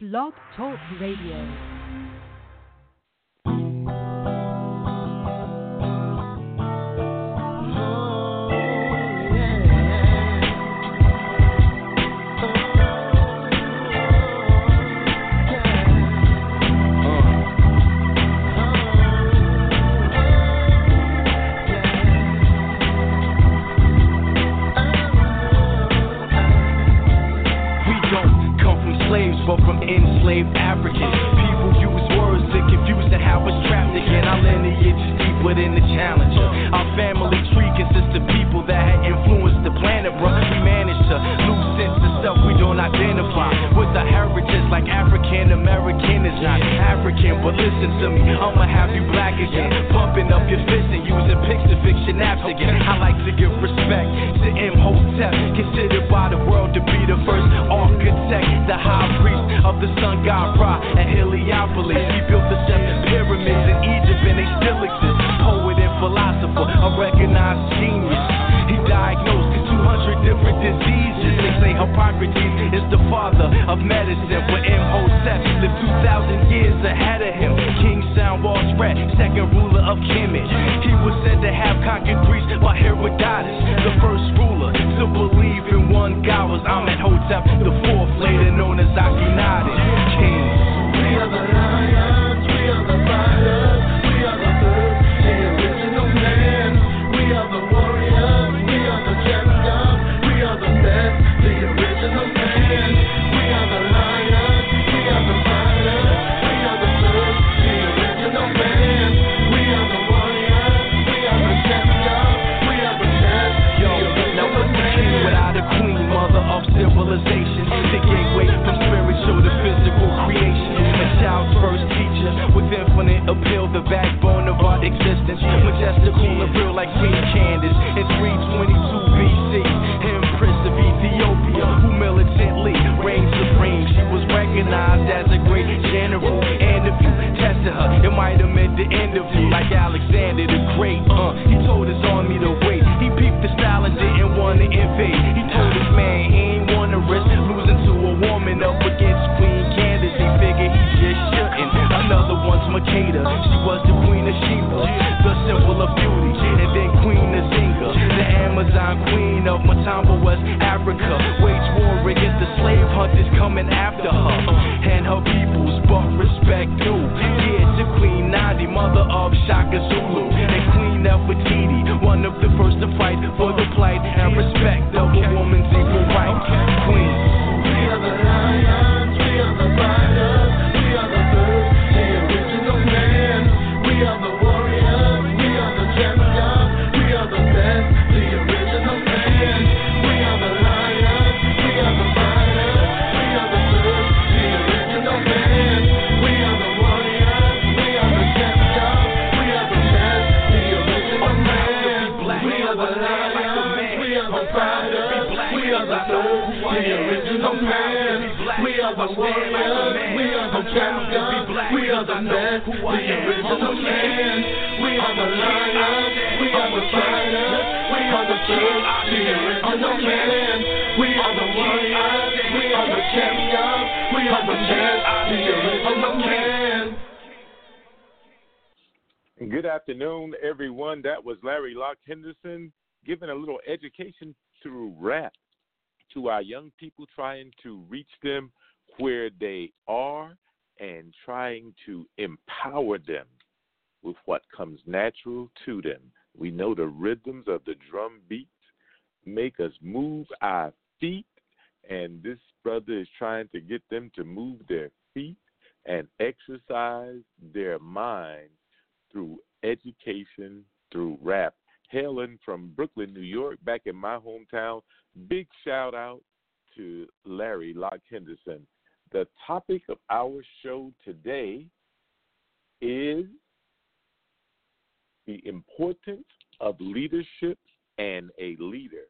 Blog Talk Radio. Enslaved Africans. People use words to confuse have us trapped again. Our lineage is deeper than the challenger. Our family tree consists of people that had influenced with the heritage like African American is not African. But listen to me, I'ma have you black again. Pumping up your fist and using fix your naps again. I like to give respect to Imhotep, considered by the world to be the first architect, the high priest of the sun god Ra at Heliopolis. He built the seven pyramids in Egypt and they still exist. Poet and philosopher, a recognized genius. He diagnosed 200 different diseases. They say Hippocrates is the father of medicine. But Imhotep lived 2,000 years ahead of him. King Sound was red, second ruler of Kemet. He was said to have conquered Greece by Herodotus, the first ruler to believe in one God was Amenhotep, the fourth, later known as Akhenaten. King. We are the Good afternoon, everyone. That was Larry Locke Henderson giving a little education through rap to our young people, trying to reach them where they are and trying to empower them with what comes natural to them. We know the rhythms of the drum beats make us move our feet, and this brother is trying to get them to move their feet and exercise their mind through education, through rap. Hailing from Brooklyn, New York, back in my hometown, big shout out to Larry Locke Henderson. The topic of our show today is the importance of leadership and a leader.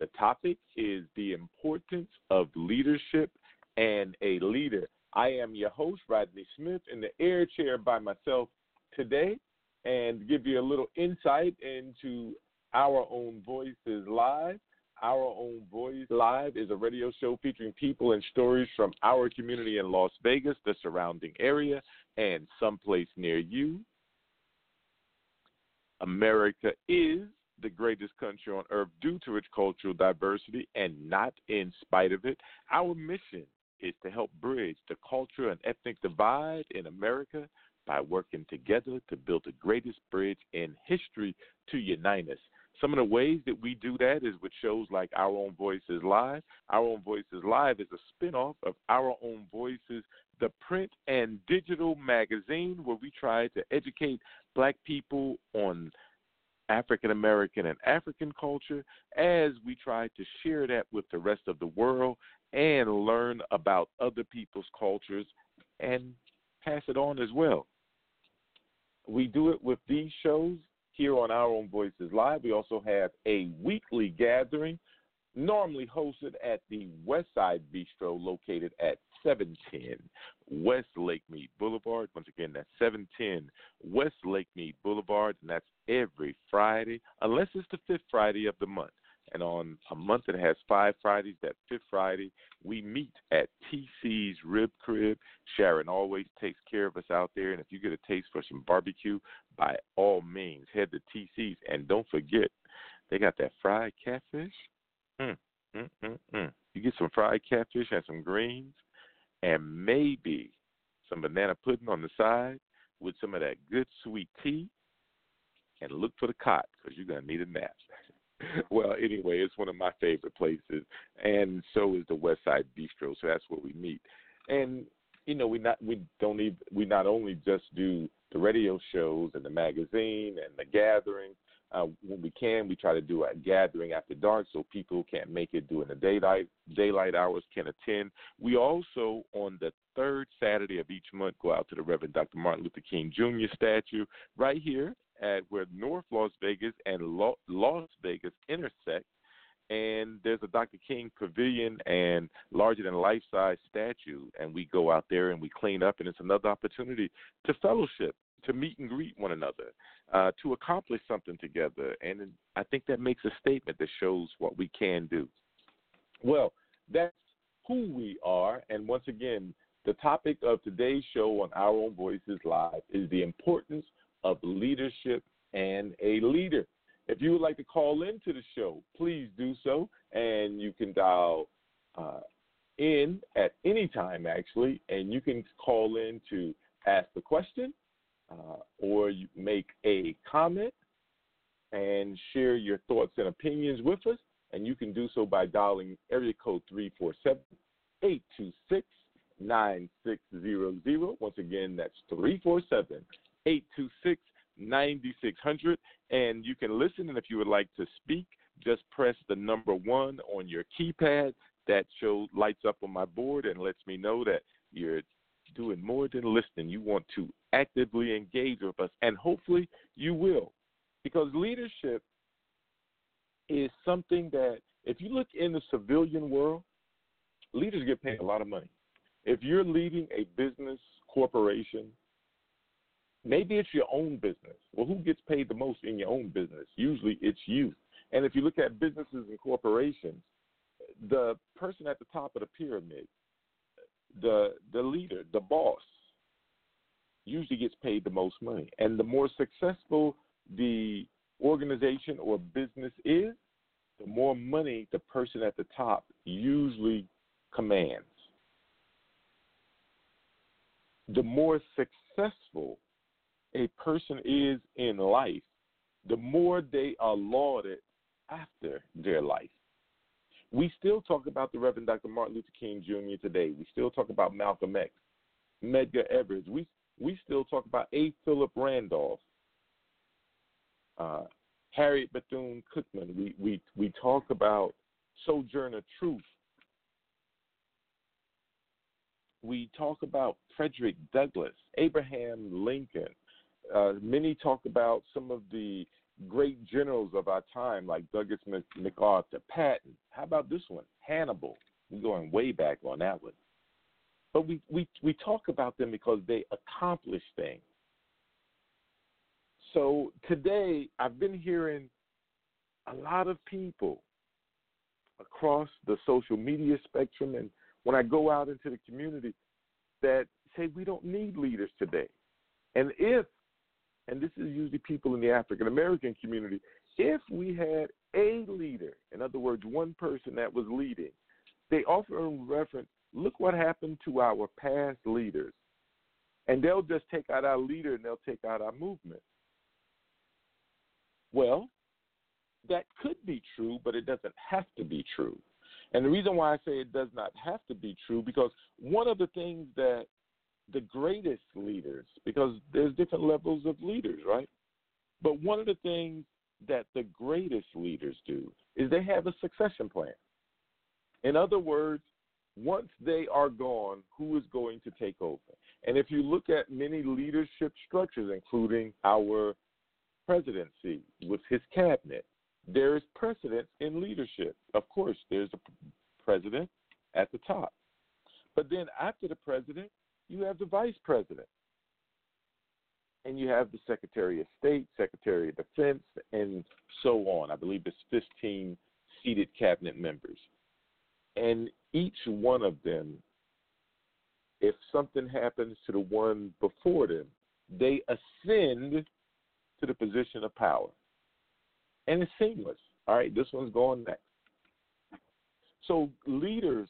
The topic is the importance of leadership and a leader. I am your host, Rodney Smith, in the air chair by myself today and give you a little insight into our own voices live. Our Own Voice Live is a radio show featuring people and stories from our community in Las Vegas, the surrounding area, and someplace near you. America is the greatest country on earth due to its cultural diversity and not in spite of it. Our mission is to help bridge the cultural and ethnic divide in America by working together to build the greatest bridge in history to unite us. Some of the ways that we do that is with shows like Our Own Voices Live. Our Own Voices Live is a spinoff of Our Own Voices, the print and digital magazine where we try to educate black people on African American and African culture as we try to share that with the rest of the world and learn about other people's cultures and pass it on as well. We do it with these shows here on Our Own Voices Live. We also have a weekly gathering, normally hosted at the Westside Bistro, located at 710 West Lake Mead Boulevard. Once again, that's 710 West Lake Mead Boulevard, and that's every Friday, unless it's the fifth Friday of the month. And on a month that has five Fridays, that fifth Friday, we meet at TC's Rib Crib. Sharon always takes care of us out there. And if you get a taste for some barbecue, by all means, head to TC's. And don't forget, they got that fried catfish. Mm, mm, mm, mm. You get some fried catfish and some greens, and maybe some banana pudding on the side with some of that good sweet tea. And look for the cot because you're going to need a nap. well, anyway, it's one of my favorite places, and so is the West Side Bistro. So that's where we meet. And you know, we not we don't even we not only just do the radio shows and the magazine and the gathering. Uh, when we can, we try to do a gathering after dark so people who can't make it during the daylight daylight hours can attend. We also, on the third Saturday of each month, go out to the Reverend Dr. Martin Luther King Jr. statue right here at where North Las Vegas and Las Vegas intersect. And there's a Dr. King pavilion and larger than life size statue. And we go out there and we clean up, and it's another opportunity to fellowship, to meet and greet one another, uh, to accomplish something together. And I think that makes a statement that shows what we can do. Well, that's who we are. And once again, the topic of today's show on Our Own Voices Live is the importance of leadership and a leader. If you would like to call into the show, please do so, and you can dial uh, in at any time, actually, and you can call in to ask the question uh, or make a comment and share your thoughts and opinions with us. And you can do so by dialing area code 347 826 9600. Once again, that's 347 826 9600. And you can listen. And if you would like to speak, just press the number one on your keypad. That show lights up on my board and lets me know that you're doing more than listening. You want to actively engage with us, and hopefully you will. Because leadership is something that, if you look in the civilian world, leaders get paid a lot of money. If you're leading a business, corporation, maybe it's your own business. Well, who gets paid the most in your own business? Usually it's you. And if you look at businesses and corporations, the person at the top of the pyramid, the the leader, the boss, usually gets paid the most money. And the more successful the organization or business is, the more money the person at the top usually commands. The more successful a person is in life, the more they are lauded after their life. We still talk about the Reverend Dr. Martin Luther King Jr. today. We still talk about Malcolm X, Medgar Evers. We we still talk about A. Philip Randolph, uh, Harriet Bethune Cookman. We we we talk about Sojourner Truth. We talk about Frederick Douglass, Abraham Lincoln, uh, many talk about some of the great generals of our time, like Douglas MacArthur, Patton. How about this one, Hannibal? We're going way back on that one. But we, we, we talk about them because they accomplish things. So today, I've been hearing a lot of people across the social media spectrum and when I go out into the community that say we don't need leaders today. And if, and this is usually people in the African American community, if we had a leader, in other words, one person that was leading, they often reference, look what happened to our past leaders. And they'll just take out our leader and they'll take out our movement. Well, that could be true, but it doesn't have to be true. And the reason why I say it does not have to be true, because one of the things that the greatest leaders, because there's different levels of leaders, right? But one of the things that the greatest leaders do is they have a succession plan. In other words, once they are gone, who is going to take over? And if you look at many leadership structures, including our presidency with his cabinet, there is precedence in leadership. Of course, there's a president at the top. But then after the president, you have the vice president. And you have the Secretary of State, Secretary of Defense, and so on. I believe there's 15 seated cabinet members. And each one of them, if something happens to the one before them, they ascend to the position of power and it's seamless. All right, this one's going next. So leaders,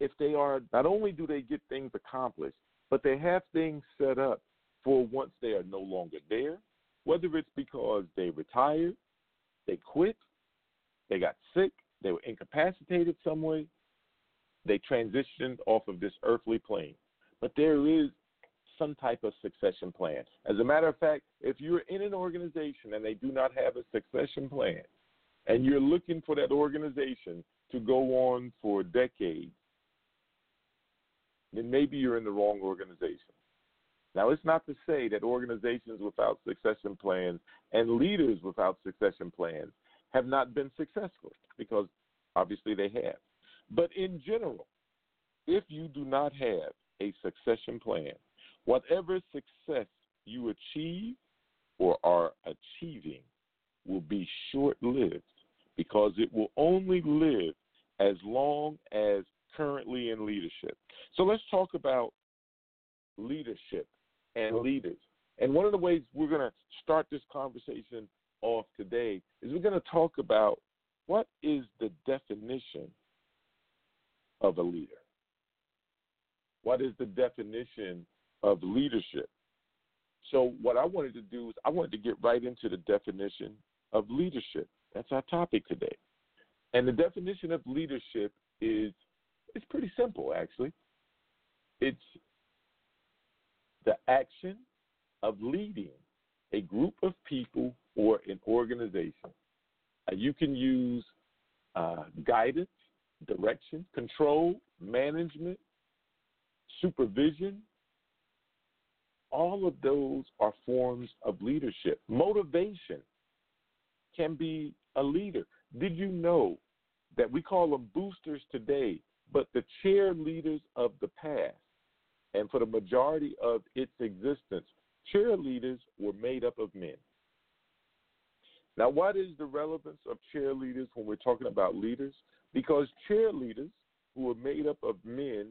if they are not only do they get things accomplished, but they have things set up for once they are no longer there, whether it's because they retired, they quit, they got sick, they were incapacitated some way, they transitioned off of this earthly plane. But there is some type of succession plan. As a matter of fact, if you're in an organization and they do not have a succession plan, and you're looking for that organization to go on for decades, then maybe you're in the wrong organization. Now, it's not to say that organizations without succession plans and leaders without succession plans have not been successful, because obviously they have. But in general, if you do not have a succession plan, Whatever success you achieve or are achieving will be short lived because it will only live as long as currently in leadership. So let's talk about leadership and leaders. And one of the ways we're going to start this conversation off today is we're going to talk about what is the definition of a leader? What is the definition of leadership. So, what I wanted to do is I wanted to get right into the definition of leadership. That's our topic today. And the definition of leadership is simple actually. It's the action of leading a group of people or an organization. Uh, you can use uh, guidance, direction, control, management, supervision, all of those are forms of leadership. Motivation can be a leader. Did you know that we call them boosters today, but the cheerleaders of the past, and for the majority of its existence, cheerleaders were made up of men. Now, what is the relevance of cheerleaders when we're talking about leaders? Because cheerleaders who were made up of men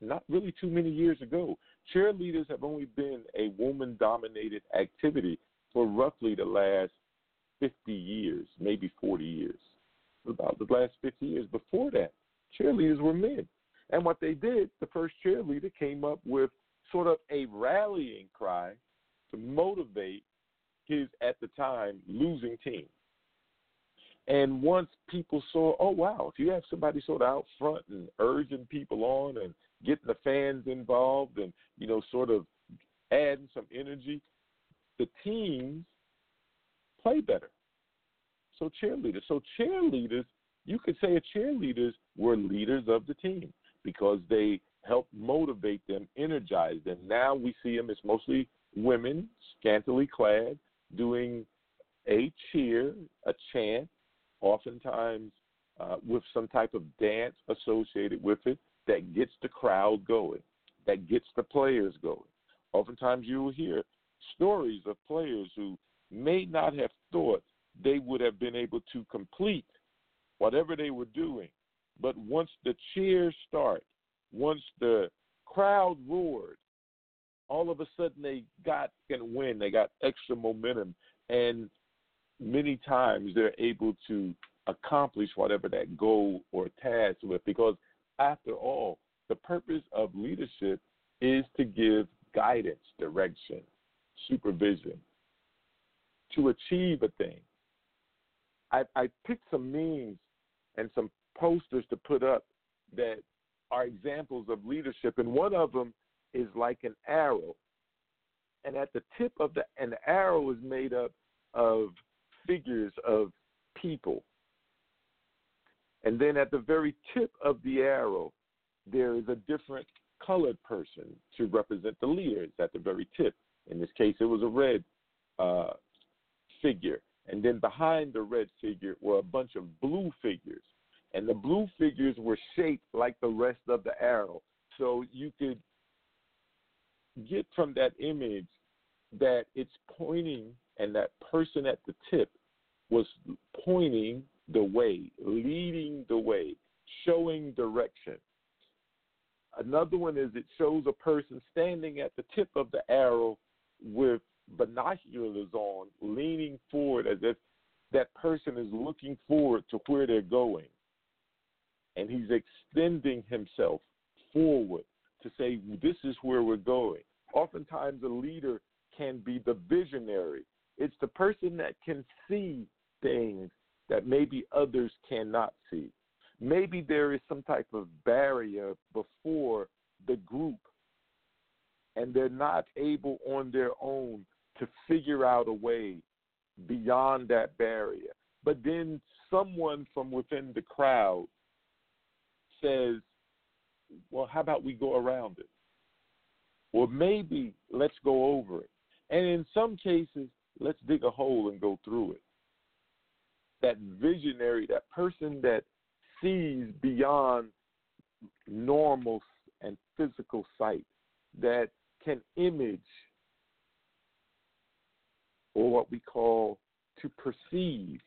not really too many years ago, cheerleaders have only been a woman dominated activity for roughly the last 50 years, maybe 40 years. About the last 50 years. Before that, cheerleaders were men. And what they did, the first cheerleader came up with sort of a rallying cry to motivate his, at the time, losing team. And once people saw, oh wow, if you have somebody sort of out front and urging people on and getting the fans involved and you know sort of adding some energy, the teams play better. So cheerleaders. So cheerleaders, you could say cheerleaders were leaders of the team because they helped motivate them, energize them. Now we see them as mostly women, scantily clad, doing a cheer, a chant, oftentimes uh, with some type of dance associated with it that gets the crowd going, that gets the players going. Oftentimes you will hear stories of players who may not have thought they would have been able to complete whatever they were doing. But once the cheers start, once the crowd roared, all of a sudden they got can win. They got extra momentum, and many times they're able to accomplish whatever that goal or task with. Because after all, the purpose of leadership is to give guidance, direction, supervision to achieve a thing. I, I picked some memes and some posters to put up that are examples of leadership, and one of them is like an arrow, and at the tip of the an arrow is made up of figures of people, and then at the very tip of the arrow there is a different colored person to represent the leaders at the very tip. In this case, it was a red uh, figure. And then behind the red figure were a bunch of blue figures. And the blue figures were shaped like the rest of the arrow. So you could get from that image that it's pointing, and that person at the tip was pointing the way, leading the way, showing direction. Another one is it shows a person standing at the tip of the arrow with binoculars on, leaning forward as if that person is looking forward to where they're going. And he's extending himself forward to say, This is where we're going. Oftentimes, a leader can be the visionary, it's the person that can see things that maybe others cannot see. Maybe there is some type of barrier before the group, and they're not able on their own to figure out a way beyond that barrier. But then someone from within the crowd says, Well, how about we go around it? Or maybe let's go over it. And in some cases, let's dig a hole and go through it. That visionary, that person that sees beyond normal and physical sight, that can image or what we call to perceive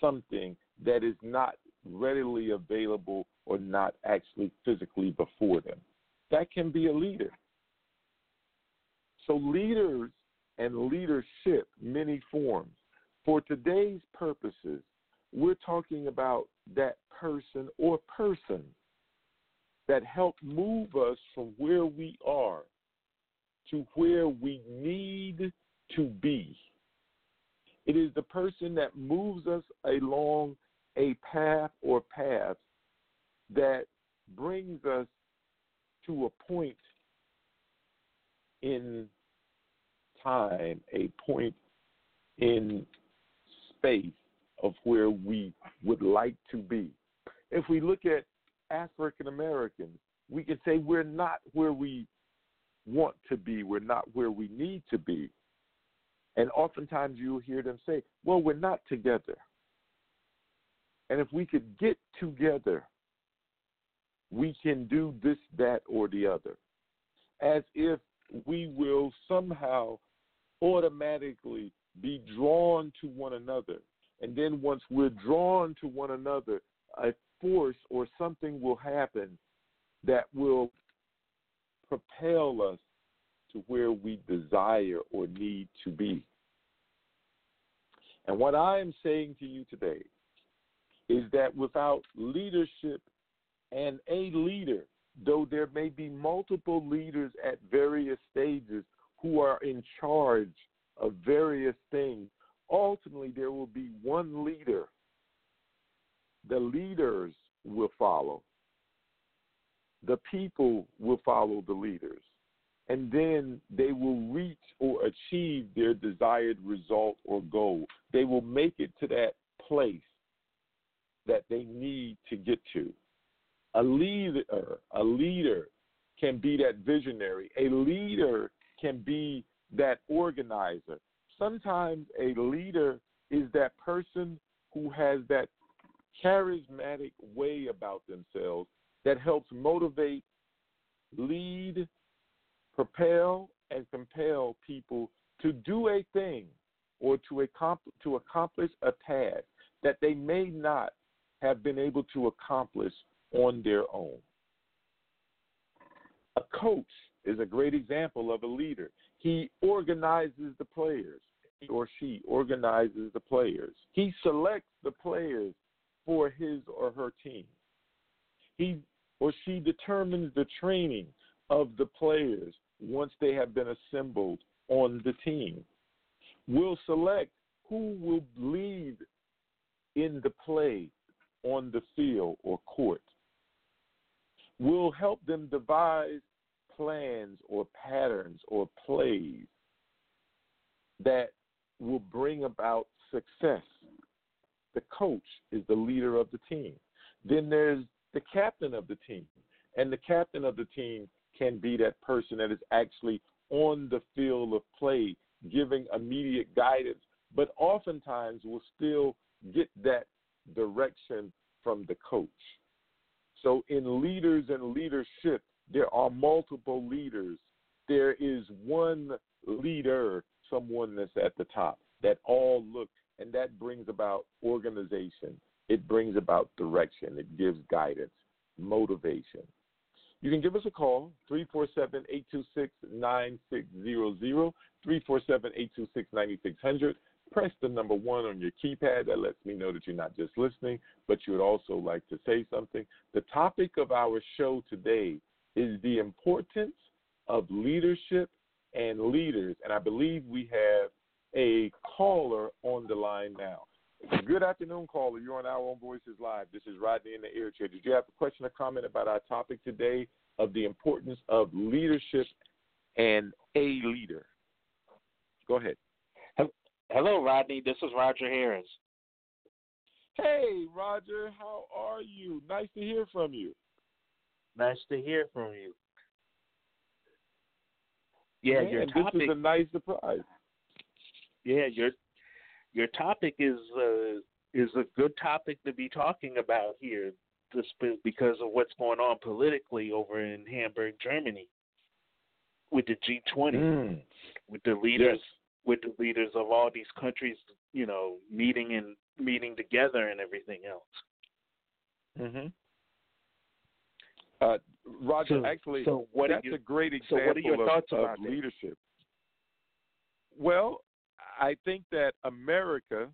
something that is not readily available or not actually physically before them. That can be a leader. So, leaders and leadership, many forms. For today's purposes, we're talking about that person or person that help move us from where we are to where we need to be. It is the person that moves us along a path or paths that brings us to a point in time, a point in space of where we would like to be. If we look at African Americans, we can say we're not where we want to be, we're not where we need to be. And oftentimes you'll hear them say, well, we're not together. And if we could get together, we can do this, that, or the other. As if we will somehow automatically be drawn to one another and then once we're drawn to one another, a force or something will happen that will propel us to where we desire or need to be. And what I am saying to you today is that without leadership and a leader, though there may be multiple leaders at various stages who are in charge of various things, ultimately there will be one leader. The leaders will follow. The people will follow the leaders. And then they will reach or achieve their desired result or goal. They will make it to that place that they need to get to. A leader, a leader can be that visionary. A leader can be that organizer sometimes a leader is that person who has that charismatic way about themselves that helps motivate, lead, propel, and compel people to do a thing or to, accomplish, to accomplish a task that they may not have been able to accomplish on their own. A coach is a great example of a leader. He organizes the players, he or she organizes the players. He selects the players for his or her team. He or she determines the training of the players once they have been assembled on the team. We'll select who will lead in the play on the field or court. We'll help them devise plans or patterns or plays that will bring about success. The coach is the leader of the team. Then there's the captain of the team. And the captain of the team can be that person that is actually on the field of play, giving immediate guidance, but oftentimes will still get that direction from the coach. So, in leaders and leadership, there are multiple leaders. There is one leader, someone that's at the top, that all look, and that brings about organization. It brings about direction. It gives guidance, motivation. You can give us a call, 347 826 9600, 347 826 9600. Press the number one on your keypad. That lets me know that you're not just listening, but you would also like to say something. The topic of our show today is the importance of leadership and leaders. And I believe we have a caller on the line now. Good afternoon, caller. You're on Our Own Voices Live. This is Rodney in the Air Chair. Did you have a question or comment about our topic today of the importance of leadership and a leader? Go ahead. Hello, Rodney. This is Roger Harris. Hey, Roger. How are you? Nice to hear from you. Nice to hear from you. Yeah, Man, your topic. This is a nice surprise. Yeah, your your topic is uh, is a good topic to be talking about here, just because of what's going on politically over in Hamburg, Germany, with the G20, Mm. with the leaders, Yes. with the leaders of all these countries, you know, meeting and meeting together and everything else. Mm-hmm. Uh, Roger, So- actually, so that's you- a great so example what are your of, thoughts of leadership. Well, I think that America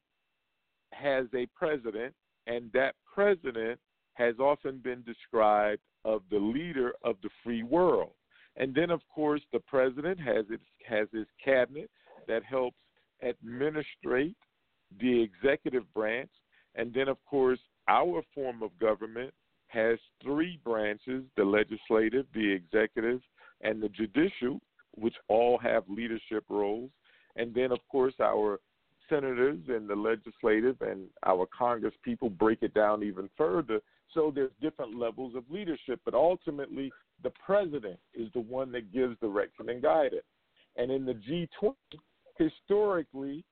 has a president, and that president has often been described of the leader of the free world. And then, of course, the president has its, has his cabinet that helps administrate the executive branch, and then, of course, our form of government has three branches the legislative, the executive, and the judicial, which all have leadership roles. And then, of course, our senators and the legislative and our Congress people break it down even further. So there's different levels of leadership, but ultimately, the president is the one that gives direction and guidance. And in the G20, historically,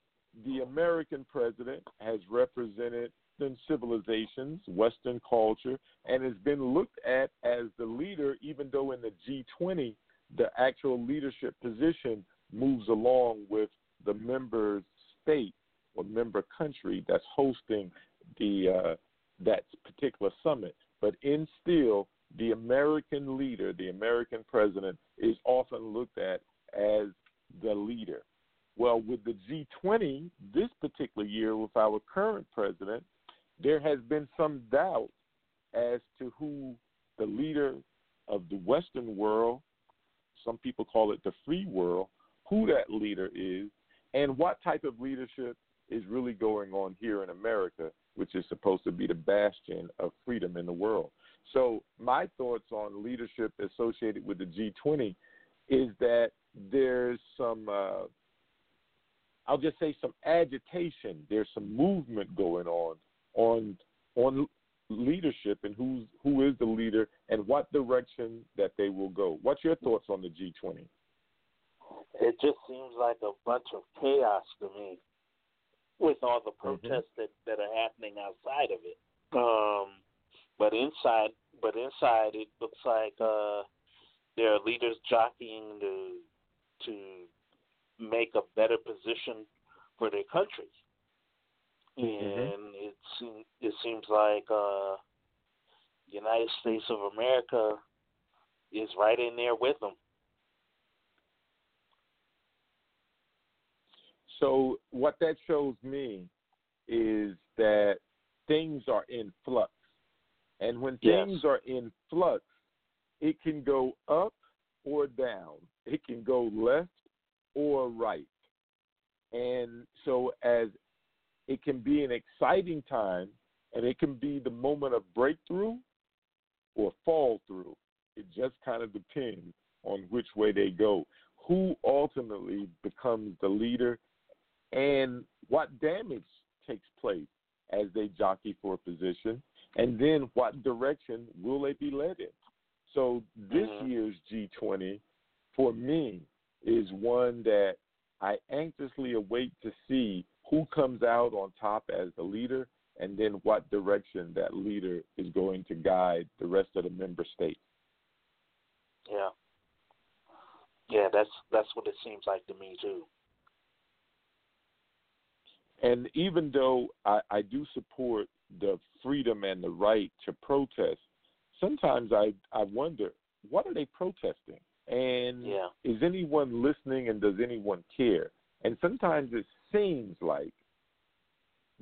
the American president has represented Western civilizations, Western culture, and has been looked at as the leader, even though in the G20, the actual leadership position moves along with the member state or member country that's hosting the uh, that particular summit. But in still, the American leader, the American president, is often looked at as the leader. Well, with the G20 this particular year, with our current president, there has been some doubt as to who the leader of the Western world, some people call it the free world, who that leader is, and what type of leadership is really going on here in America, which is supposed to be the bastion of freedom in the world. So, my thoughts on leadership associated with the G20 is that there's some, uh, I'll just say, some agitation. There's some movement going on on on leadership and who's who is the leader and what direction that they will go. What's your thoughts on the G20? It just seems like a bunch of chaos to me with all the Mm-hmm. protests that, that are happening outside of it. Um, but inside, but inside, it looks like uh, there are leaders jockeying to to make a better position for their country. And Mhm. it seems it seems like uh, United States of America is right in there with them. So what that shows me is that things are in flux. And when Yes. things are in flux, it can go up or down. It can go left or right. And so as it can be an exciting time and it can be the moment of breakthrough or fall through. It just kind of depends on which way they go. Who ultimately becomes the leader and what damage takes place as they jockey for a position, and then what direction will they be led in. So this Mhm. year's G20 for me is one that I anxiously await to see who comes out on top as the leader and then what direction that leader is going to guide the rest of the member states. Yeah. Yeah, that's that's what it seems like to me too. And even though I, I do support the freedom and the right to protest, sometimes I, I wonder what are they protesting? And Yeah. is anyone listening and does anyone care? And sometimes it seems like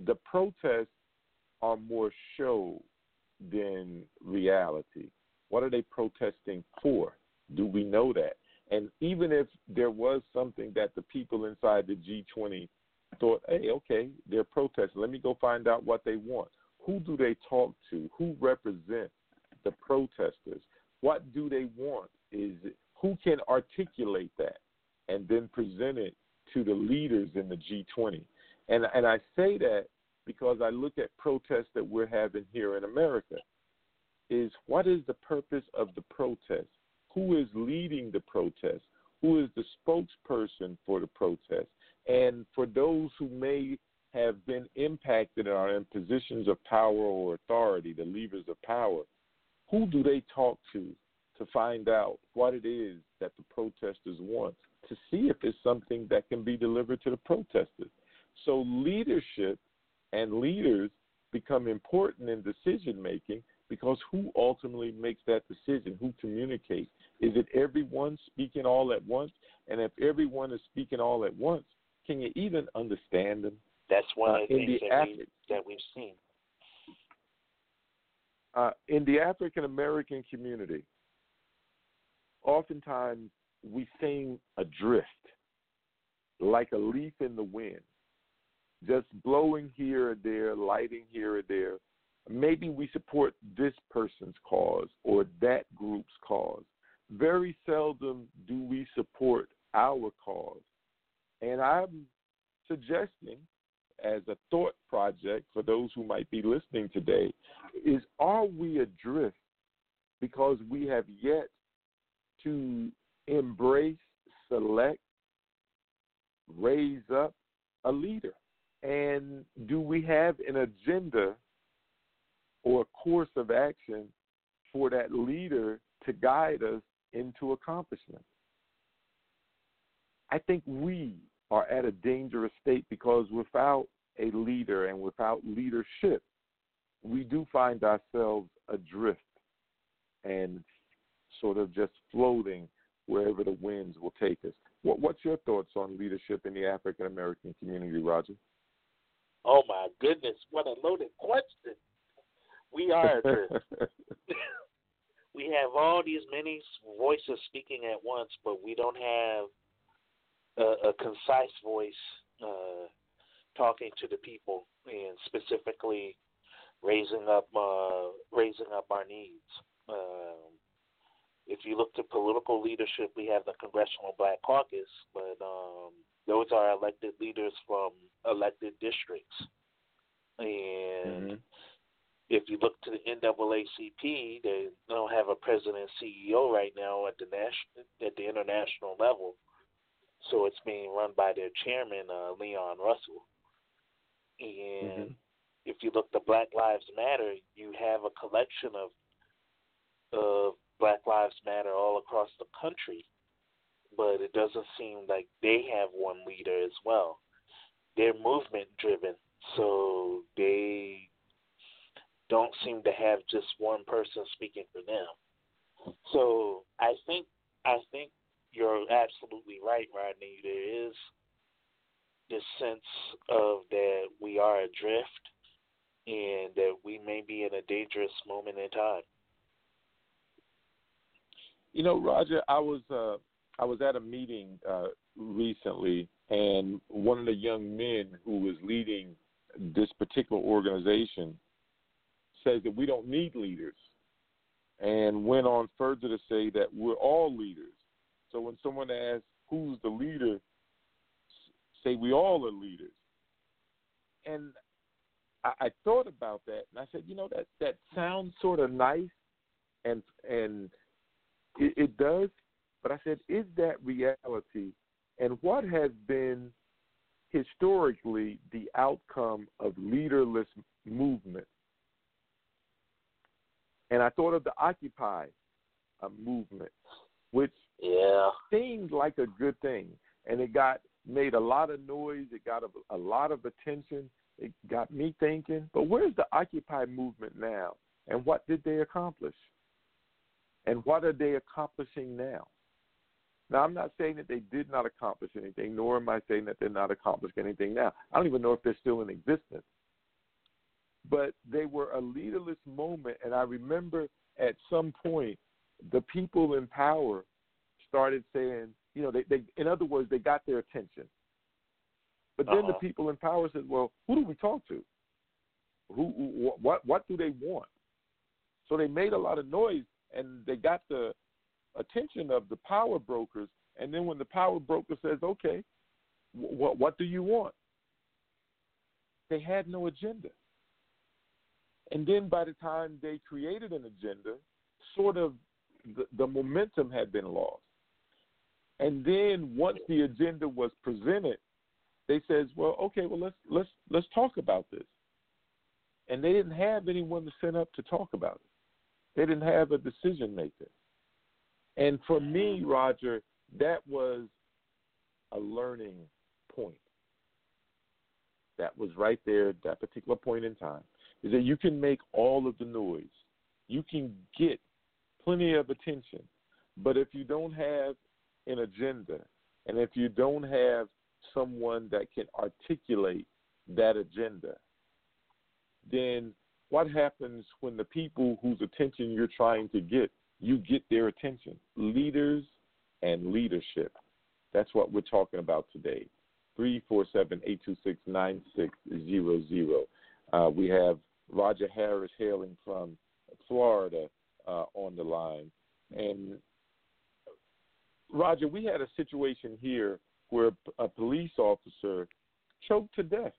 the protests are more show than reality. What are they protesting for? Do we know that? And even if there was something that the people inside the G20 thought, hey, okay, they're protesting. Let me go find out what they want. Who do they talk to? Who represents the protesters? What do they want? Is who can articulate that and then present it to the leaders in the G20? And and I say that because I look at protests that we're having here in America. Is what is the purpose of the protest? Who is leading the protest? Who is the spokesperson for the protest? And for those who may have been impacted and are in positions of power or authority, the levers of power, who do they talk to to find out what it is that the protesters want to see if it's something that can be delivered to the protesters? So leadership and leaders become important in decision making because who ultimately makes that decision? Who communicates? Is it everyone speaking all at once? And if everyone is speaking all at once, can you even understand them? That's one Uh, of the in things the that, we, that we've seen. uh, in the African American community, oftentimes we seem adrift, like a leaf in the wind, just blowing here or there, lighting here or there. Maybe we support this person's cause or that group's cause. Very seldom do we support our cause. And I'm suggesting, as a thought project for those who might be listening today, is are we adrift because we have yet to embrace, select, raise up a leader? And do we have an agenda or a course of action for that leader to guide us into accomplishment? I think we are at a dangerous state because without a leader and without leadership, we do find ourselves adrift and sort of just floating wherever the winds will take us. What, what's your thoughts on leadership in the African American community, Roger? Oh my goodness, what a loaded question. We are adrift. we have all these many voices speaking at once, but we don't have a, a concise voice uh, talking to the people and specifically raising up uh, raising up our needs. Um, if you look to political leadership, we have the Congressional Black Caucus, but um, those are elected leaders from elected districts. And Mhm. if you look to the NAACP, they don't have a president and CEO right now at the national at the international level. So it's being run by their chairman, uh, Leon Russell. And Mhm. if you look to Black Lives Matter, you have a collection of of Black Lives Matter all across the country, but it doesn't seem like they have one leader as well. they're movement driven, so they don't seem to have just one person speaking for them. So I think I think you're absolutely right, Rodney. There is this sense of that we are adrift and that we may be in a dangerous moment in time. You know, Roger, I was uh, I was at a meeting uh, recently, and one of the young men who was leading this particular organization says that we don't need leaders, and went on further to say that we're all leaders. So when someone asks who's the leader, say we all are leaders. And I, I thought about that, and I said, you know, that that sounds sort of nice, and and it, it does. But I said, is that reality? And what has been historically the outcome of leaderless movement? And I thought of the Occupy uh, movement, which Yeah. seemed like a good thing, and it got made a lot of noise. It got a, a lot of attention. It got me thinking. But where's the Occupy movement now? And what did they accomplish? And what are they accomplishing now? Now, I'm not saying that they did not accomplish anything, nor am I saying that they're not accomplishing anything now. I don't even know if they're still in existence. But they were a leaderless moment, and I remember at some point the people in power started saying, you know, they, they in other words, they got their attention. But then the Uh-huh. people in power said, well, who do we talk to? Who, who what what do they want? So they made a lot of noise and they got the attention of the power brokers. And then when the power broker says, okay, what what do you want? They had no agenda. And then by the time they created an agenda, sort of the, the momentum had been lost. And then once the agenda was presented, they says, "Well, okay, well let's let's let's talk about this." And they didn't have anyone to send up to talk about it. They didn't have a decision maker. And for me, Roger, that was a learning point. That was right there at that particular point in time. Is that you can make all of the noise. You can get plenty of attention. But if you don't have an agenda and if you don't have someone that can articulate that agenda, then what happens when the people whose attention you're trying to get, you get their attention? Leaders and leadership. That's what we're talking about today. 347-826-9600. Uh, we have Roger Harris hailing from Florida uh, on the line. And Roger, we had a situation here where a police officer choked to death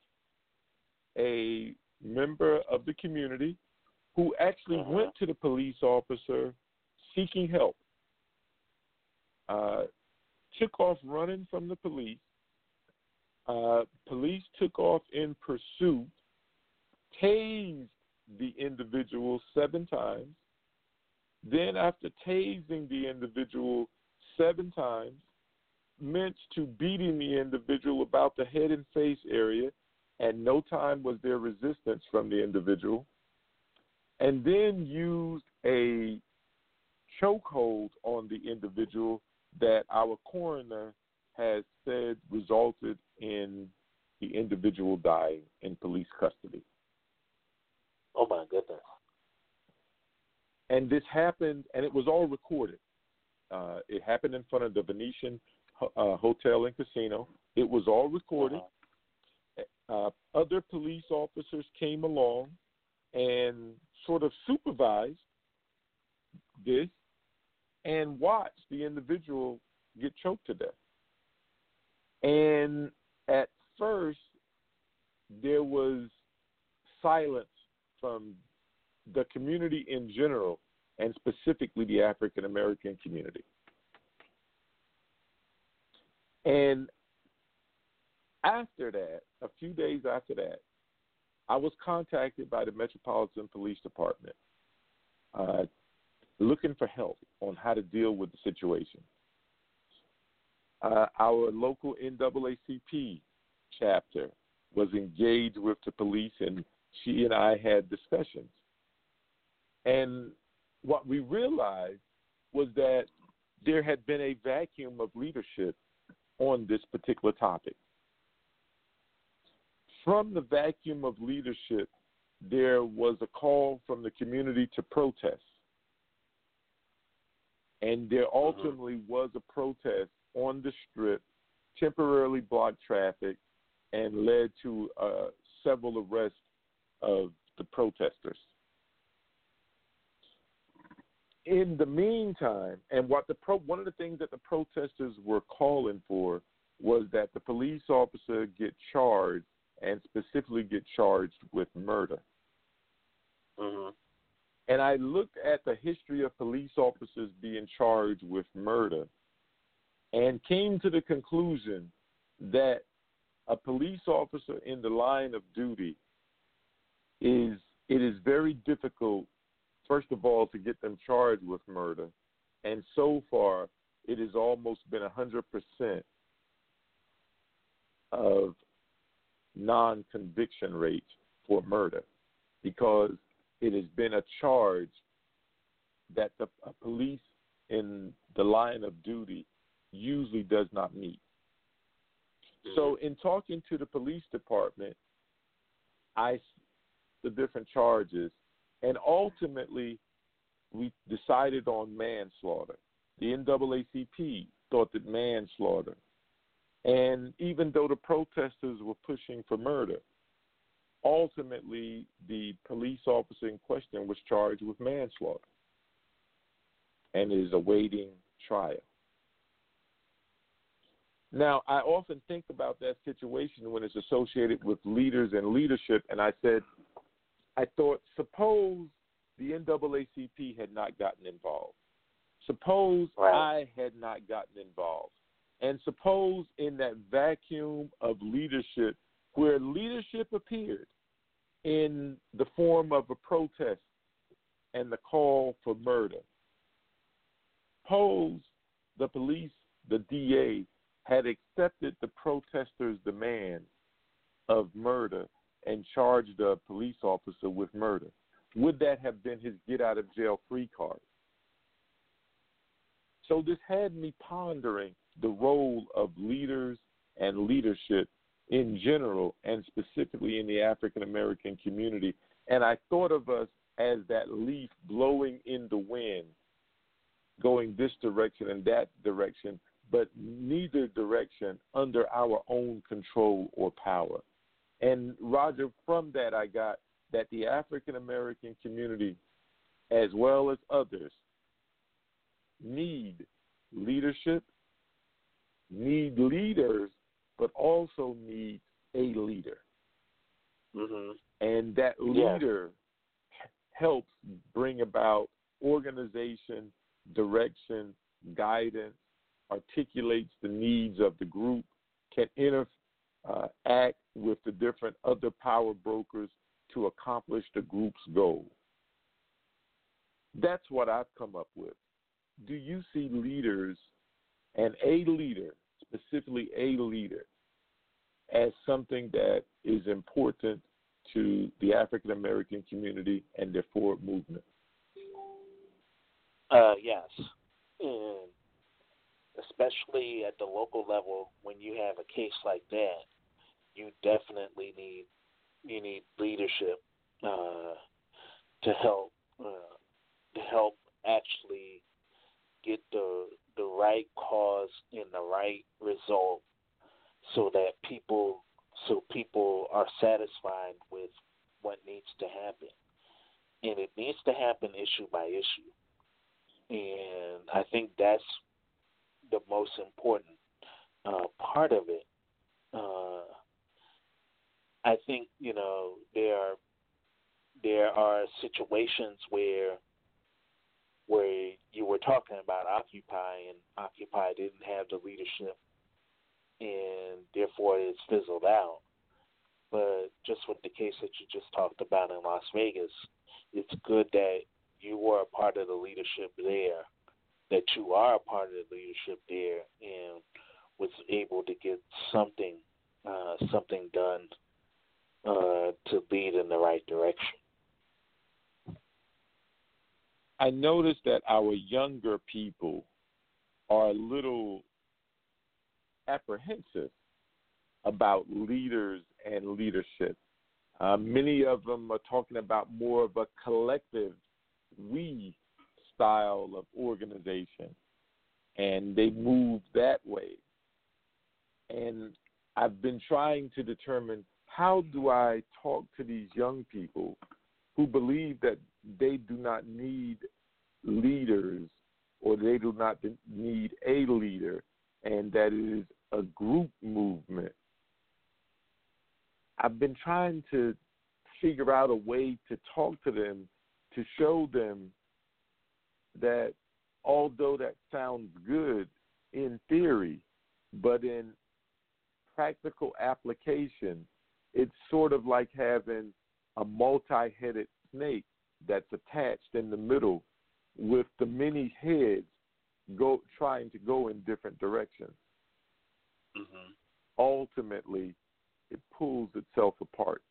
a member of the community who actually Uh-huh. went to the police officer seeking help, uh, took off running from the police. Uh, police took off in pursuit, tased the individual seven times. Then, after tasing the individual seven times, meant to beating the individual about the head and face area. At no time was there resistance from the individual. And then used a chokehold on the individual that our coroner has said resulted in the individual dying in police custody. Oh my goodness. and this happened, and it was all recorded. Uh, it happened in front of the Venetian uh, Hotel and Casino. It was all recorded. Uh, other police officers came along and sort of supervised this and watched the individual get choked to death. And at first, there was silence from the community in general and specifically the African American community. And after that, a few days after that, I was contacted by the Metropolitan Police Department uh, looking for help on how to deal with the situation. Uh, our local NAACP chapter was engaged with the police, and she and I had discussions. And what we realized was that there had been a vacuum of leadership on this particular topic. From the vacuum of leadership, there was a call from the community to protest. And there ultimately was a protest on the strip, temporarily blocked traffic, and led to uh, several arrests of the protesters. In the meantime, and what the pro, one of the things that the protesters were calling for was that the police officer get charged and specifically get charged with murder. Mm-hmm. And I looked at the history of police officers being charged with murder and came to the conclusion that a police officer in the line of duty is it is very difficult first of all to get them charged with murder and so far it has almost been a hundred percent of non conviction rate for murder because it has been a charge that the uh, police in the line of duty usually does not meet. So, mm-hmm. in talking to the police department, I the different charges, and ultimately we decided on manslaughter. The NAACP thought that manslaughter, and even though the protesters were pushing for murder, ultimately the police officer in question was charged with manslaughter and is awaiting trial. Now, I often think about that situation when it's associated with leaders and leadership, and I said, I thought, suppose the NAACP had not gotten involved. Suppose Right. I had not gotten involved. And suppose in that vacuum of leadership, where leadership appeared in the form of a protest and the call for murder, suppose the police, the DA, had accepted the protesters' demand of murder and charged a police officer with murder, would that have been his get out of jail free card? So this had me pondering the role of leaders and leadership in general and specifically in the African American community. And I thought of us as that leaf blowing in the wind, going this direction and that direction, but neither direction under our own control or power. And Roger, from that, I got that the African American community, as well as others, need leadership, need leaders, but also need a leader. Mm-hmm. And that Yeah. leader helps bring about organization, direction, guidance, articulates the needs of the group, can interact uh, act with the different other power brokers to accomplish the group's goal. That's what I've come up with. Do you see leaders and a leader, specifically a leader, as something that is important to the African American community and their forward movement? Uh, yes, and especially at the local level, when you have a case like that, you definitely need you need leadership uh, to help uh, to help actually get the the right cause and the right result, so that people so people are satisfied with what needs to happen, and it needs to happen issue by issue and I think that's the most important uh, part of it. Uh, I think you know there are there are situations where where you were talking about Occupy and Occupy didn't have the leadership and therefore it's fizzled out. But just with the case that you just talked about in Las Vegas, it's good that you were a part of the leadership there, that you are a part of the leadership there, and was able to get something, uh, something done uh, to lead in the right direction. I noticed that our younger people are a little apprehensive about leaders and leadership. Uh, many of them are talking about more of a collective we style of organization, and they move that way. And I've been trying to determine how do I talk to these young people who believe that they do not need leaders or they do not need a leader and that it is a group movement. I've been trying to figure out a way to talk to them to show them that although that sounds good in theory, but in practical application, sort of like having a multi headed snake that's attached in the middle with the many heads go trying to go in different directions. Mm-hmm. Ultimately, it pulls itself apart.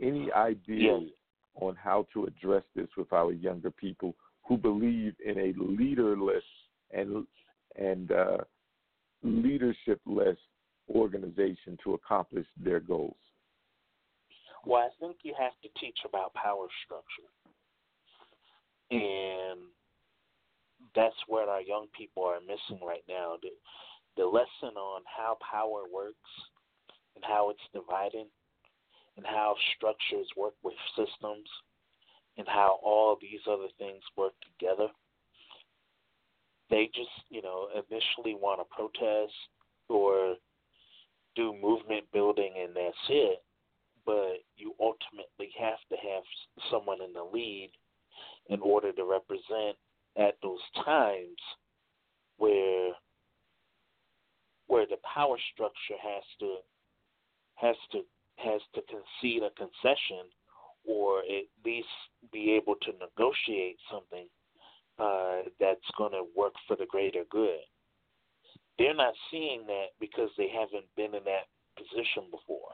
Any ideas yes. on how to address this with our younger people who believe in a leaderless and and uh, leadership-less organization to accomplish their goals? Well, I think you have to teach about power structure. And that's what our young people are missing right now. The, the lesson on how power works and how it's divided and how structures work with systems and how all these other things work together. They just, you know, initially want to protest or do movement building and that's it. But you ultimately have to have someone in the lead in order to represent at those times where where the power structure has to has to has to concede a concession or at least be able to negotiate something uh, that's going to work for the greater good. They're not seeing that because they haven't been in that position before.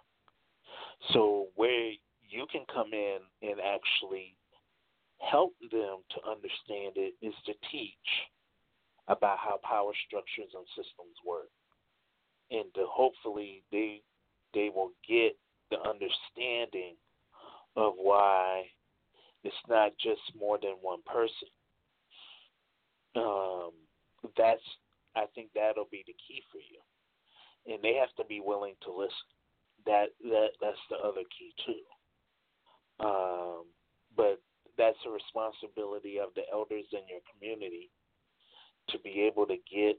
So where you can come in and actually help them to understand it is to teach about how power structures and systems work. And to hopefully they they will get the understanding of why it's not just more than one person. Um, that's I think that'll be the key for you, and they have to be willing to listen. That that that's the other key too. Um, but that's a responsibility of the elders in your community to be able to get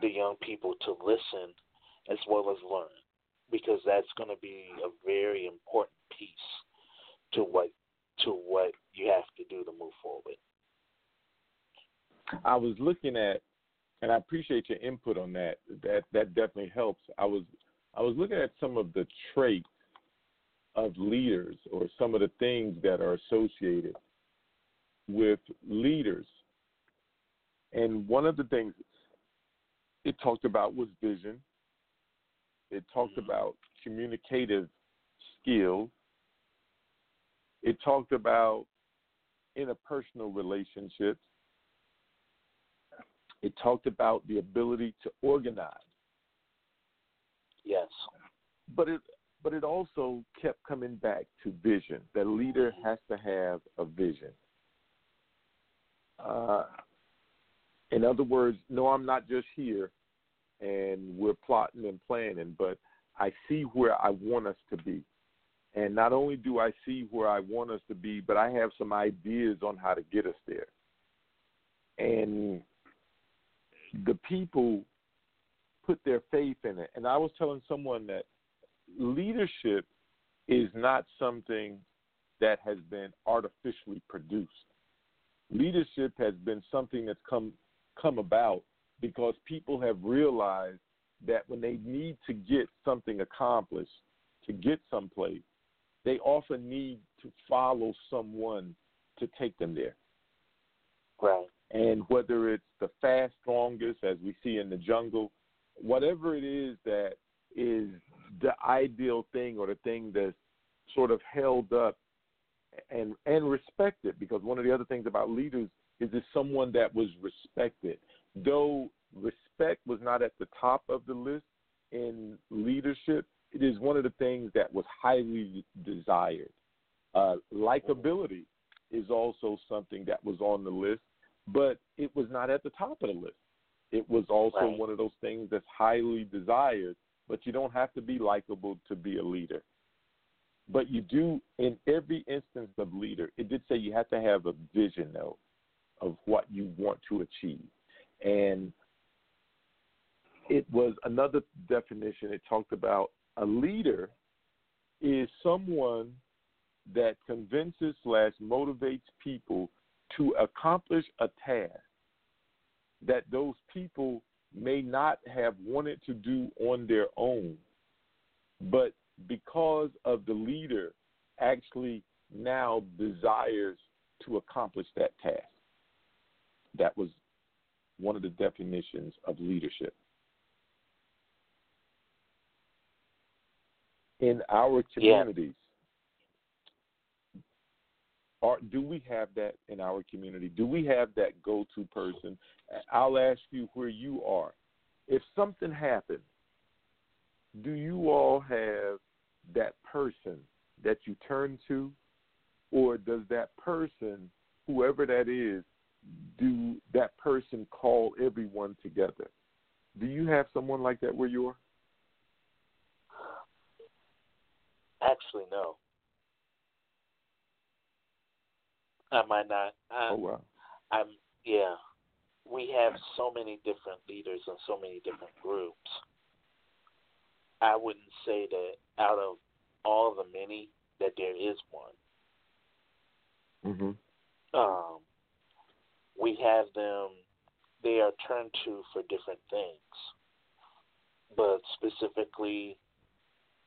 the young people to listen as well as learn because that's going to be a very important piece to what to what you have to do to move forward. I was looking at, and I appreciate your input on that. That that definitely helps. I was I was looking at some of the traits of leaders or some of the things that are associated with leaders. And one of the things it talked about was vision. It talked Mm-hmm. about communicative skills. It talked about interpersonal relationships. It talked about the ability to organize. Yes. But it but it also kept coming back to vision. The leader has to have a vision. Uh, in other words, no, I'm not just here and we're plotting and planning, but I see where I want us to be. And not only do I see where I want us to be, but I have some ideas on how to get us there. And the people put their faith in it. And I was telling someone that leadership is not something that has been artificially produced. Leadership has been something that's come come about because people have realized that when they need to get something accomplished, to get someplace, they often need to follow someone to take them there. Right. And whether it's the fast, strongest, as we see in the jungle, whatever it is that is the ideal thing or the thing that's sort of held up and and respected because one of the other things about leaders is it's someone that was respected. Though respect was not at the top of the list in leadership it is one of the things that was highly desired. Uh, likability is also something that was on the list but it was not at the top of the list. It was also Right. one of those things that's highly desired but you don't have to be likable to be a leader. But you do in every instance of leader it did say you have to have a vision though of what you want to achieve. And it was another definition. It talked about a leader is someone that convinces slash motivates people to accomplish a task that those people may not have wanted to do on their own but because of the leader actually now desires to accomplish that task. That was one of the definitions of leadership. In our communities, are, do we have that in our community? Do we have that go to person? I'll ask you where you are. If something happened, do you all have that person that you turn to, or does that person, whoever that is, do that person call everyone together? Do you have someone like that where you are? Actually, no. I might not. I, Oh wow. I'm yeah. We have so many different leaders and so many different groups. I wouldn't say that out of all the many that there is one. Mm-hmm. Um, we have them. They are turned to for different things, but specifically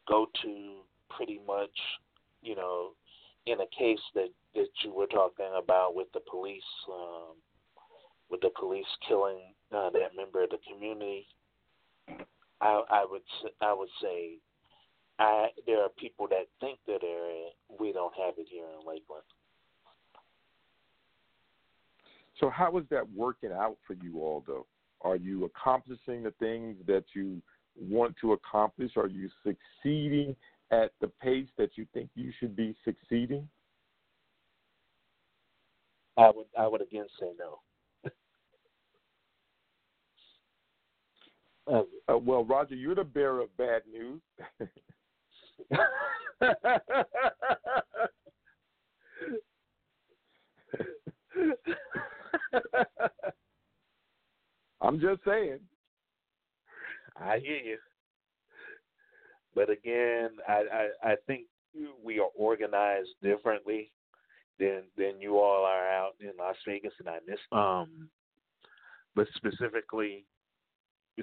go to pretty much, you know, in a case that that you were talking about with the police, um, with the police killing uh, that member of the community. I, I would I would say I there are people that think that area we don't have it here in Lakeland. So how is that working out for you all though? Are you accomplishing the things that you want to accomplish? Are you succeeding at the pace that you think you should be succeeding? I would I would again say no. Uh, Uh, well, Roger, you're the bearer of bad news. I'm just saying. I hear you. But again, I, I I think we are organized differently than than you all are out in Las Vegas, and I miss. Um, but specifically,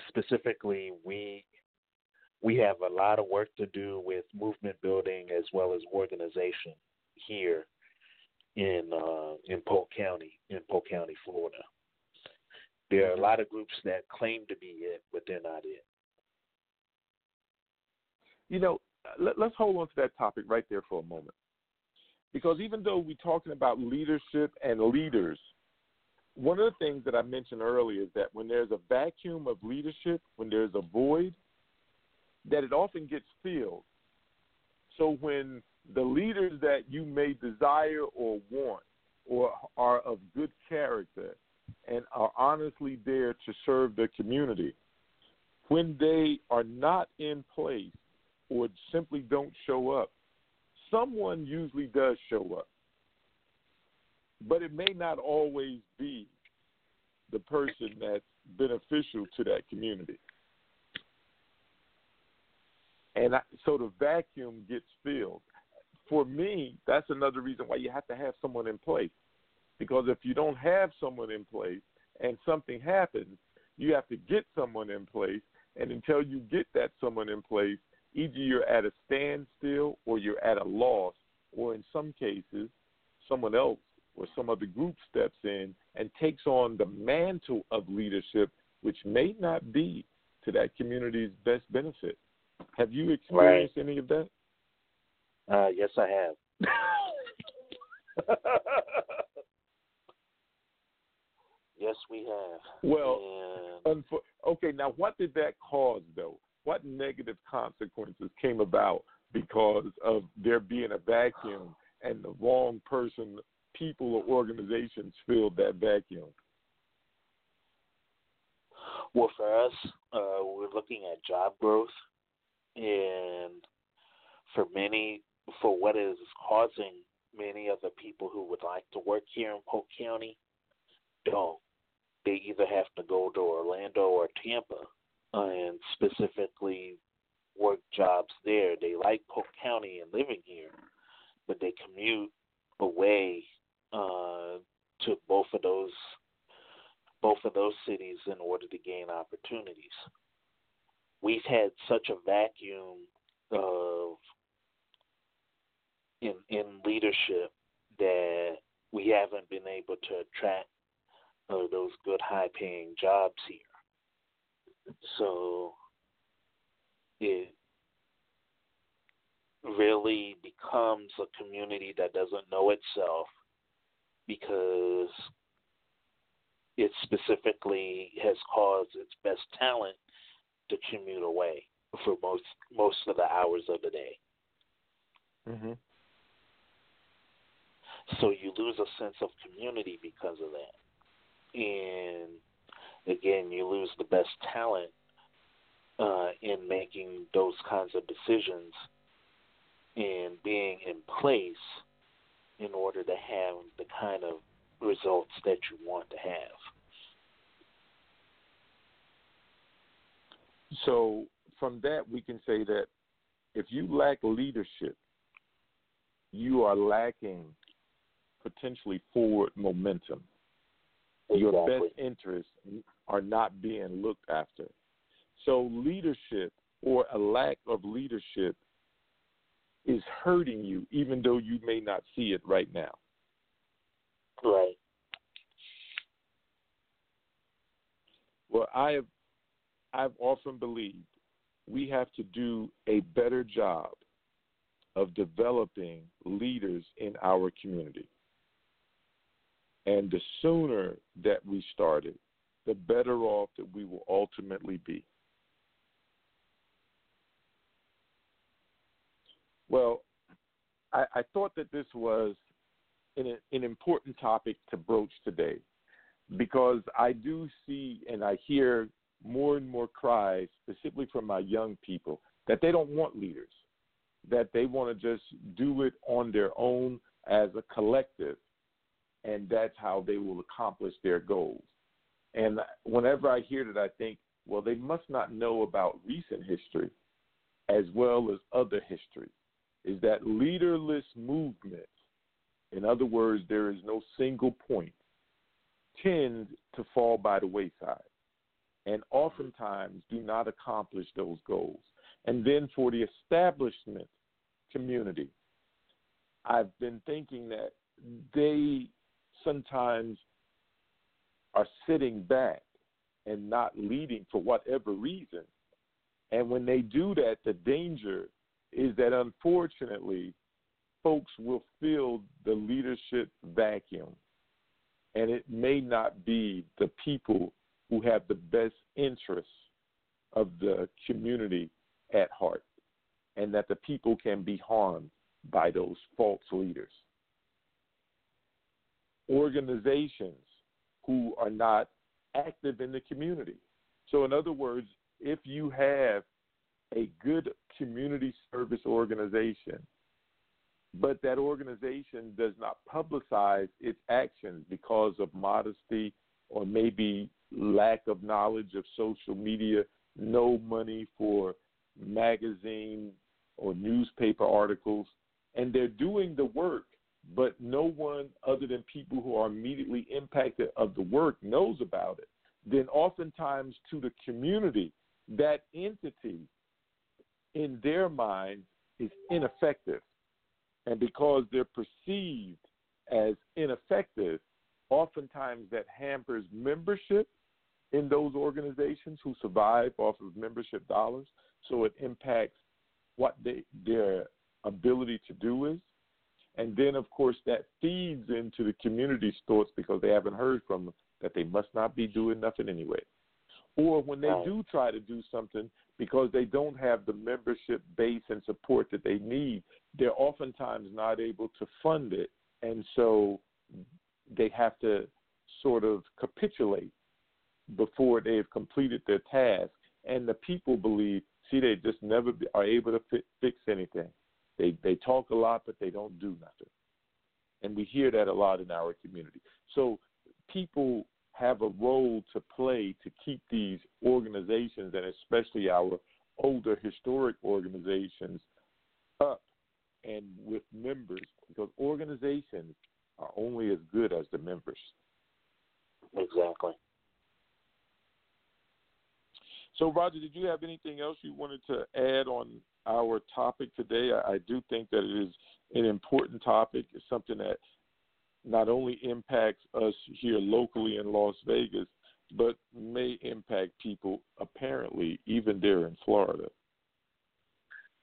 specifically, we we have a lot of work to do with movement building as well as organization here in uh, in Polk County, in Polk County, Florida. There are a lot of groups that claim to be it, but they're not it. You know, let, let's hold on to that topic right there for a moment. Because even though we're talking about leadership and leaders, one of the things that I mentioned earlier is that when there's a vacuum of leadership, when there's a void, that it often gets filled. So when the leaders that you may desire or want or are of good character and are honestly there to serve the community, when they are not in place or simply don't show up, someone usually does show up. But it may not always be the person that's beneficial to that community. And I, so the vacuum gets filled. For me, that's another reason why you have to have someone in place. Because if you don't have someone in place and something happens, you have to get someone in place. And until you get that someone in place, either you're at a standstill or you're at a loss, or in some cases, someone else or some other group steps in and takes on the mantle of leadership, which may not be to that community's best benefit. Have you experienced any of that? Uh, yes, I have. yes, we have. Well, And okay, now what did that cause, though? What negative consequences came about because of there being a vacuum and the wrong person, people, or organizations filled that vacuum? Well, for us, uh, we're looking at job growth, and for many, for what is causing many of the people who would like to work here in Polk County, don't. They either have to go to Orlando or Tampa, and specifically work jobs there. They like Polk County and living here, but they commute away uh, to both of those both of those cities in order to gain opportunities. We've had such a vacuum of in in leadership that we haven't been able to attract uh, those good high paying jobs here. So it really becomes a community that doesn't know itself because it specifically has caused its best talent to commute away for most most of the hours of the day. Mm-hmm. So you lose a sense of community because of that. And again, you lose the best talent uh, in making those kinds of decisions and being in place in order to have the kind of results that you want to have. So, from that, we can say that if you lack leadership, you are lacking potentially forward momentum. Your best interests are not being looked after. So, leadership or a lack of leadership is hurting you, even though you may not see it right now. Right. Well, I have I've often believed we have to do a better job of developing leaders in our community. And the sooner that we start it, the better off that we will ultimately be. Well, I, I thought that this was an, an important topic to broach today because I do see and I hear more and more cries, specifically from my young people, that they don't want leaders, that they want to just do it on their own as a collective, and that's how they will accomplish their goals. And whenever I hear that, I think, well, they must not know about recent history as well as other history. Is that leaderless movements, in other words, there is no single point, tend to fall by the wayside and oftentimes do not accomplish those goals. And then for the establishment community, I've been thinking that they sometimes are sitting back and not leading for whatever reason. And when they do that, the danger is that unfortunately, folks will fill the leadership vacuum. And it may not be the people who have the best interests of the community at heart, and that the people can be harmed by those false leaders. Organizations who are not active in the community. So, in other words, if you have a good community service organization, but that organization does not publicize its actions because of modesty or maybe lack of knowledge of social media, no money for magazine or newspaper articles, and they're doing the work, but no one other than people who are immediately impacted of the work knows about it, then oftentimes to the community, that entity in their mind is ineffective. And because they're perceived as ineffective, oftentimes that hampers membership in those organizations who survive off of membership dollars. So it impacts what they, their ability to do is. And then, of course, that feeds into the community's thoughts because they haven't heard from them that they must not be doing nothing anyway. Or when they Right. do try to do something because they don't have the membership base and support that they need, they're oftentimes not able to fund it. And so they have to sort of capitulate before they have completed their task. And the people believe, see, they just never are able to fi- fix anything. They they talk a lot, but they don't do nothing. And we hear that a lot in our community. So people have a role to play to keep these organizations and especially our older historic organizations up and with members because organizations are only as good as the members. Exactly. So, Roger, did you have anything else you wanted to add on our topic today? I, I do think that it is an important topic. It's something that not only impacts us here locally in Las Vegas, but may impact people apparently even there in Florida.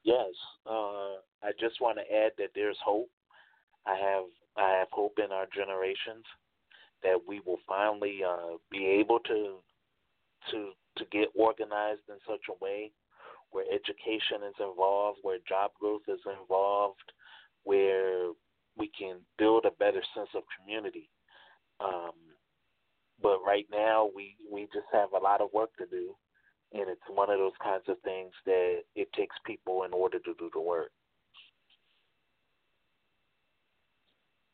Yes. Uh, I just want to add that there's hope. I have I have hope in our generations that we will finally uh, be able to to to get organized in such a way where education is involved, where job growth is involved, where we can build a better sense of community. Um, but right now, we we just have a lot of work to do, and it's one of those kinds of things that it takes people in order to do the work.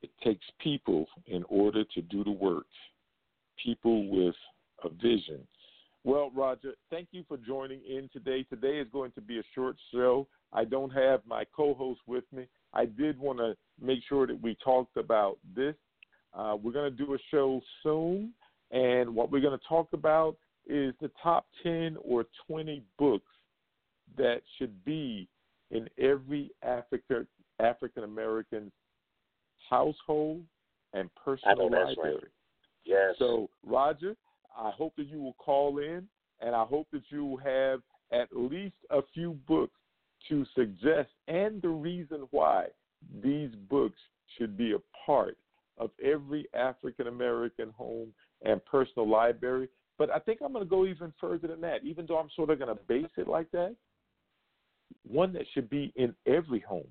It takes people in order to do the work, people with a vision. Well, Roger, thank you for joining in today. Today is going to be a short show. I don't have my co host with me. I did want to make sure that we talked about this. Uh, we're going to do a show soon, and what we're going to talk about is the top 10 or 20 books that should be in every Africa, African American household and personal that's right. library. Yes. So, Roger, I hope that you will call in, and I hope that you will have at least a few books to suggest and the reason why these books should be a part of every African American home and personal library. But I think I'm going to go even further than that, even though I'm sort of going to base it like that. One that should be in every home.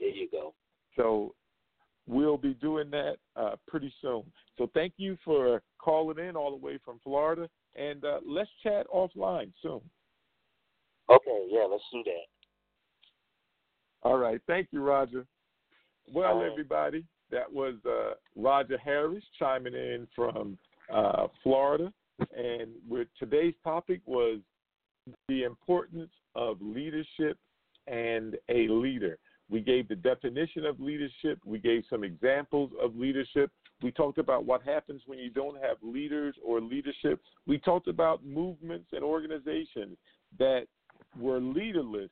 there you go. So we'll be doing that uh, pretty soon. So thank you for calling in all the way from Florida, and uh, let's chat offline soon. Okay. Yeah. Let's do that. All right. Thank you, Roger. Well, right. everybody, that was uh, Roger Harris chiming in from uh, Florida, and with today's topic was the importance of leadership and a leader. We gave the definition of leadership. We gave some examples of leadership. We talked about what happens when you don't have leaders or leadership. We talked about movements and organizations that were leaderless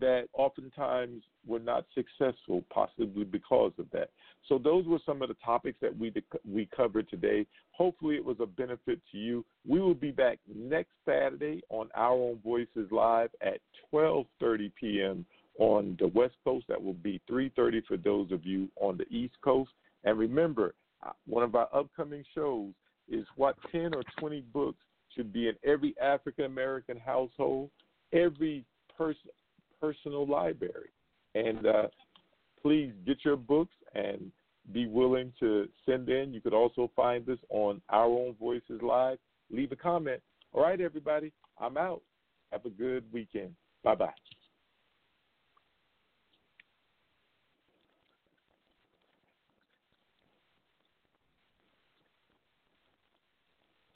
that oftentimes were not successful, possibly because of that. So those were some of the topics that we we covered today. Hopefully, it was a benefit to you. We will be back next Saturday on Our Own Voices Live at 12:30 p.m. on the West Coast. That will be 3:30 for those of you on the East Coast. And remember, uh, one of our upcoming shows is what 10 or 20 books should be in every African American household, every person personal library. And uh, please get your books and be willing to send in. You could also find us on Our Own Voices Live. Leave a comment. All right, everybody, I'm out. Have a good weekend. Bye bye.